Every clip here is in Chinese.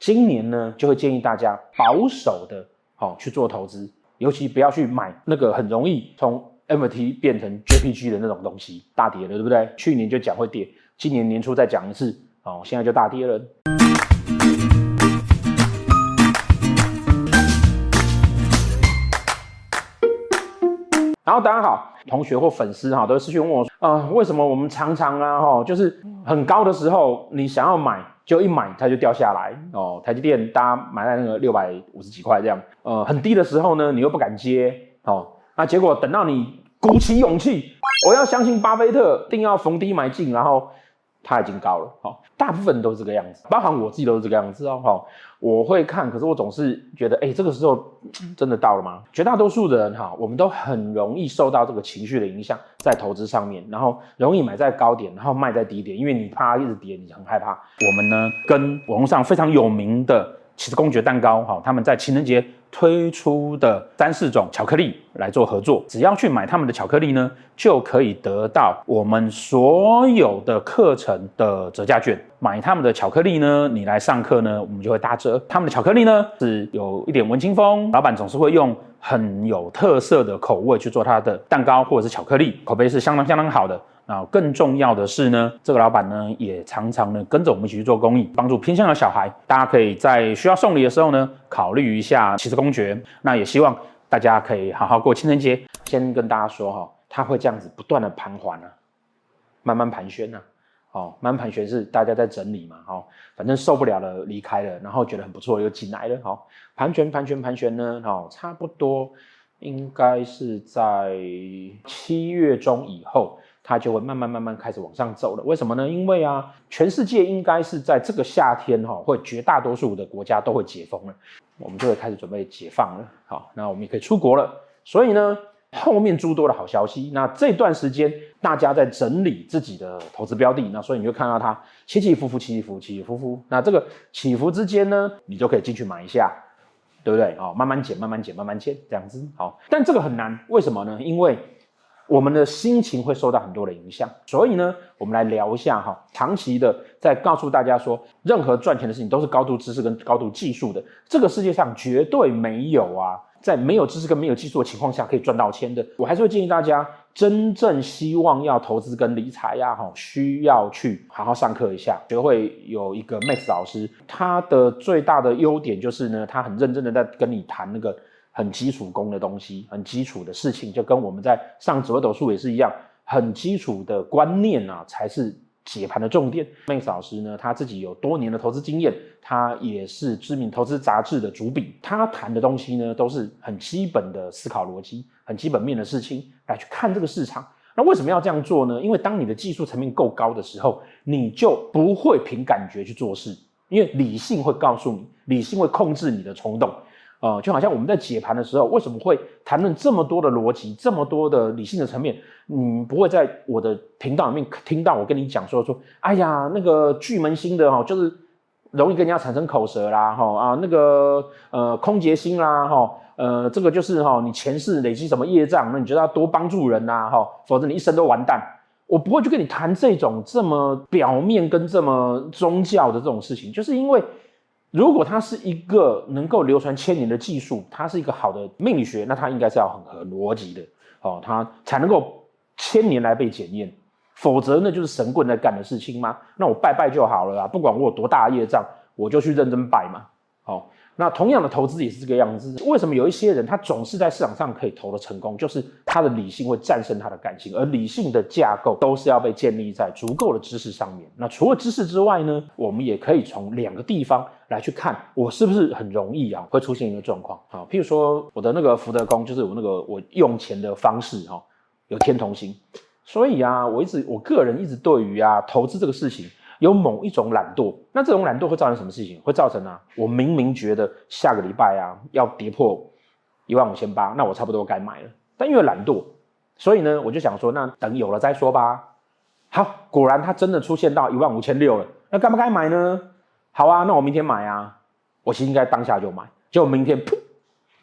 今年呢就会建议大家保守的好、去做投资，尤其不要去买那个很容易从 MT 变成 JPG 的那种东西，大跌了，对不对？去年就讲会跌，今年年初再讲一次，哦，现在就大跌了。然后大家好，同学或粉丝哈，都会私讯问我，啊、呃，为什么我们常常啊，哈，就是很高的时候，你想要买，就一买它就掉下来哦。台积电大家买在那个六百五十几块这样，呃，很低的时候呢，你又不敢接，哦，那结果等到你鼓起勇气，我要相信巴菲特，定要逢低买进，然后。它已经高了，好，大部分都是这个样子，包含我自己都是这个样子哦，好，我会看，可是我总是觉得，哎，这个时候真的到了吗？绝大多数的人哈，我们都很容易受到这个情绪的影响，在投资上面，然后容易买在高点，然后卖在低点，因为你怕一直跌，你很害怕。我们呢，跟网络上非常有名的其实公爵蛋糕，哈，他们在情人节。推出的三四种巧克力来做合作，只要去买他们的巧克力呢，就可以得到我们所有的课程的折价券。买他们的巧克力呢，你来上课呢，我们就会打折。他们的巧克力呢，是有一点文青风，老板总是会用很有特色的口味去做他的蛋糕或者是巧克力，口碑是相当相当好的。啊，更重要的是呢，这个老板呢也常常呢跟着我们一起去做公益，帮助偏乡的小孩。大家可以在需要送礼的时候呢，考虑一下骑士公爵。那也希望大家可以好好过情人节。先跟大家说哈，他会这样子不断的盘桓啊，慢慢盘旋啊。哦，慢慢盘旋是大家在整理嘛，哦，反正受不了了离开了，然后觉得很不错又进来了，好，盘旋盘旋盘旋呢，哦，差不多应该是在七月中以后。它就会慢慢慢慢开始往上走了，为什么呢？因为啊，全世界应该是在这个夏天哈，会绝大多数的国家都会解封了，我们就会开始准备解放了。好，那我们也可以出国了。所以呢，后面诸多的好消息。那这段时间大家在整理自己的投资标的，那所以你就看到它起起伏伏，起起伏伏，起起伏伏。那这个起伏之间呢，你就可以进去买一下，对不对？哦，慢慢减，慢慢减，慢慢减，这样子。好，但这个很难，为什么呢？因为我们的心情会受到很多的影响，所以呢，我们来聊一下哈，长期的在告诉大家说，任何赚钱的事情都是高度知识跟高度技术的，这个世界上绝对没有啊，在没有知识跟没有技术的情况下可以赚到钱的。我还是会建议大家，真正希望要投资跟理财呀，哈，需要去好好上课一下，学会有一个 Max 老师，他的最大的优点就是呢，他很认真的在跟你谈那个。很基础功的东西，很基础的事情，就跟我们在上紫微斗数也是一样，很基础的观念啊，才是解盘的重点。Max 老师呢，他自己有多年的投资经验，他也是知名投资杂志的主笔，他谈的东西呢，都是很基本的思考逻辑，很基本面的事情来去看这个市场。那为什么要这样做呢？因为当你的技术层面够高的时候，你就不会凭感觉去做事，因为理性会告诉你，理性会控制你的冲动。呃，就好像我们在解盘的时候，为什么会谈论这么多的逻辑，这么多的理性的层面？你不会在我的频道里面听到我跟你讲说说，哎呀，那个巨门星的哈，就是容易跟人家产生口舌啦，哈啊，那个呃空劫星啦，哈，呃这个就是哈，你前世累积什么业障，那你就要多帮助人呐，哈，否则你一生都完蛋。我不会去跟你谈这种这么表面跟这么宗教的这种事情，就是因为。如果它是一个能够流传千年的技术，它是一个好的命理学，那它应该是要很合逻辑的，哦，它才能够千年来被检验，否则那就是神棍在干的事情吗？那我拜拜就好了啦，不管我有多大的业障，我就去认真拜嘛，哦。那同样的投资也是这个样子。为什么有一些人他总是在市场上可以投得成功？就是他的理性会战胜他的感情，而理性的架构都是要被建立在足够的知识上面。那除了知识之外呢，我们也可以从两个地方来去看，我是不是很容易啊会出现一个状况啊？譬如说我的那个福德宫，就是我那个我用钱的方式哈，有天同星，所以啊，我一直我个人一直对于啊投资这个事情。有某一种懒惰，那这种懒惰会造成什么事情？会造成啊，我明明觉得下个礼拜啊要跌破一万五千八，那我差不多该买了。但因为懒惰，所以呢，我就想说，那等有了再说吧。好，果然它真的出现到一万五千六了，那该不该买呢？好啊，那我明天买啊。我其实应该当下就买，结果明天噗，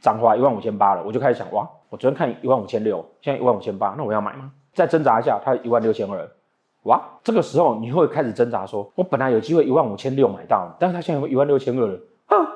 涨回来一万五千八了，我就开始想，哇，我昨天看一万五千六，现在一万五千八，那我要买吗？再挣扎一下，它一万六千二。哇，这个时候你会开始挣扎说，我本来有机会一万五千六买到，但是他现在一万六千二了，哼，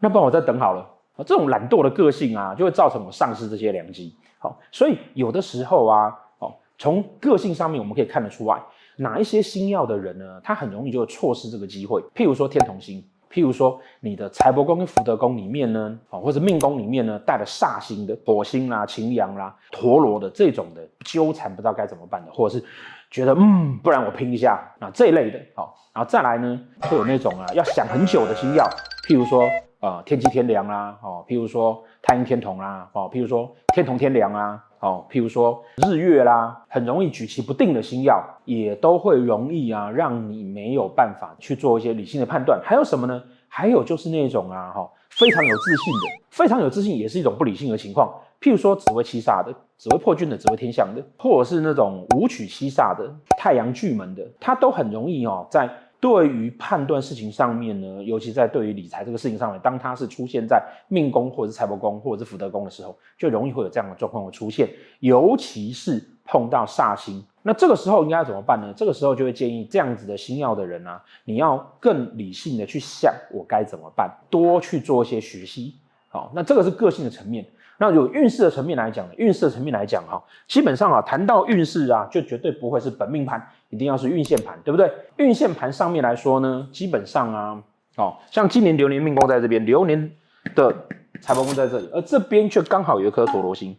那不然我再等好了。啊，这种懒惰的个性啊，就会造成我丧失这些良机。好，所以有的时候啊，哦，从个性上面我们可以看得出来，哪一些星曜的人呢，他很容易就会错失这个机会。譬如说天同星。譬如说，你的财帛宫跟福德宫里面呢，啊，或者命宫里面呢，带了煞星的火星啦、擎羊啦、陀罗的这种的纠缠，不知道该怎么办的，或者是觉得嗯，不然我拼一下啊这一类的，好，然后再来呢，会有那种啊要想很久的星曜，譬如说啊、天机天梁啦，哦，譬如说太阴天同啦，哦，譬如说天同天梁啊，哦，譬如说日月啦，很容易举棋不定的星曜，也都会容易啊让你没有办法去做一些理性的判断。还有什么呢？还有就是那种啊，哈，非常有自信的，非常有自信也是一种不理性的情况。譬如说紫微七煞的、紫微破军的、紫微天相的，或者是那种武曲七煞的、太阳巨门的，他都很容易哦，在对于判断事情上面呢，尤其在对于理财这个事情上面，当他是出现在命宫或者是财帛宫或者是福德宫的时候，就容易会有这样的状况会出现，尤其是碰到煞星。那这个时候应该怎么办呢？这个时候就会建议这样子的星耀的人啊，你要更理性的去想我该怎么办，多去做一些学习。好，那这个是个性的层面。那有运势的层面来讲呢，运势的层面来讲哈，基本上啊，谈到运势啊，就绝对不会是本命盘，一定要是运线盘，对不对？运线盘上面来说呢，基本上啊，哦，像今年流年命宫在这边，流年的财帛宫在这里，而这边却刚好有一颗陀罗星。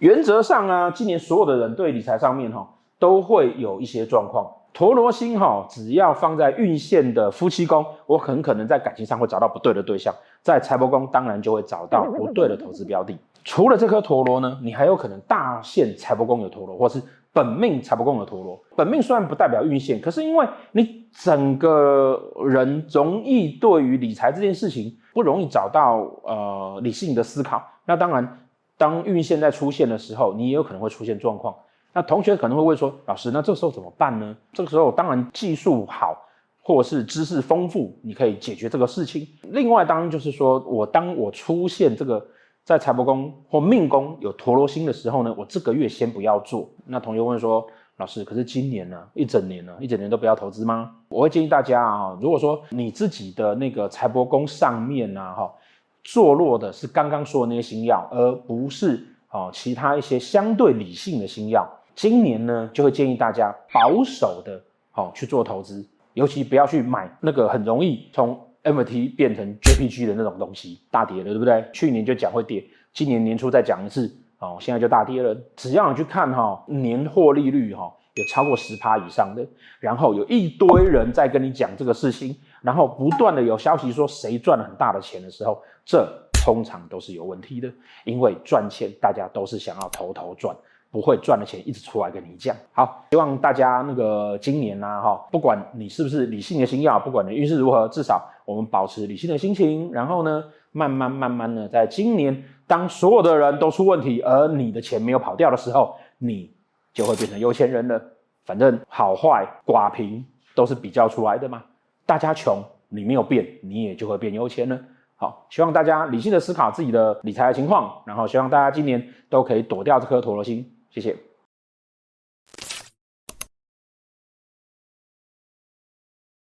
原则上啊，今年所有的人对理财上面哈都会有一些状况。陀罗星哈，只要放在运线的夫妻宫，我很可能在感情上会找到不对的对象；在财帛宫，当然就会找到不对的投资标的。除了这颗陀螺呢，你还有可能大限财帛宫有陀螺，或是本命财帛宫有陀螺。本命虽然不代表运线，可是因为你整个人容易对于理财这件事情不容易找到呃理性的思考，那当然。当运线在出现的时候，你也有可能会出现状况。那同学可能会问说：“老师，那这个时候怎么办呢？”这个时候当然技术好，或是知识丰富，你可以解决这个事情。另外，当然就是说我当我出现这个在财帛宫或命宫有陀罗星的时候呢，我这个月先不要做。那同学问说：“老师，可是今年呢，一整年呢，一整年都不要投资吗？”我会建议大家啊，如果说你自己的那个财帛宫上面啊，哈。坐落的是刚刚说的那些星曜，而不是哦其他一些相对理性的星曜。今年呢，就会建议大家保守的哦去做投资，尤其不要去买那个很容易从 MT 变成 JPG 的那种东西，大跌了，对不对？去年就讲会跌，今年年初再讲一次，哦，现在就大跌了。只要你去看哈年获利率哈有超过十趴以上的，然后有一堆人在跟你讲这个事情。然后不断的有消息说谁赚了很大的钱的时候，这通常都是有问题的，因为赚钱大家都是想要偷偷赚，不会赚的钱一直出来跟你讲。好，希望大家那个今年呢，哈，不管你是不是理性的星曜，不管你运势如何，至少我们保持理性的心情，然后呢，慢慢慢慢的，在今年当所有的人都出问题，而你的钱没有跑掉的时候，你就会变成有钱人了。反正好坏寡贫都是比较出来的嘛。大家穷，你没有变，你也就会变有钱了。好，希望大家理性的思考自己的理财的情况，然后希望大家今年都可以躲掉这颗陀螺星。谢谢。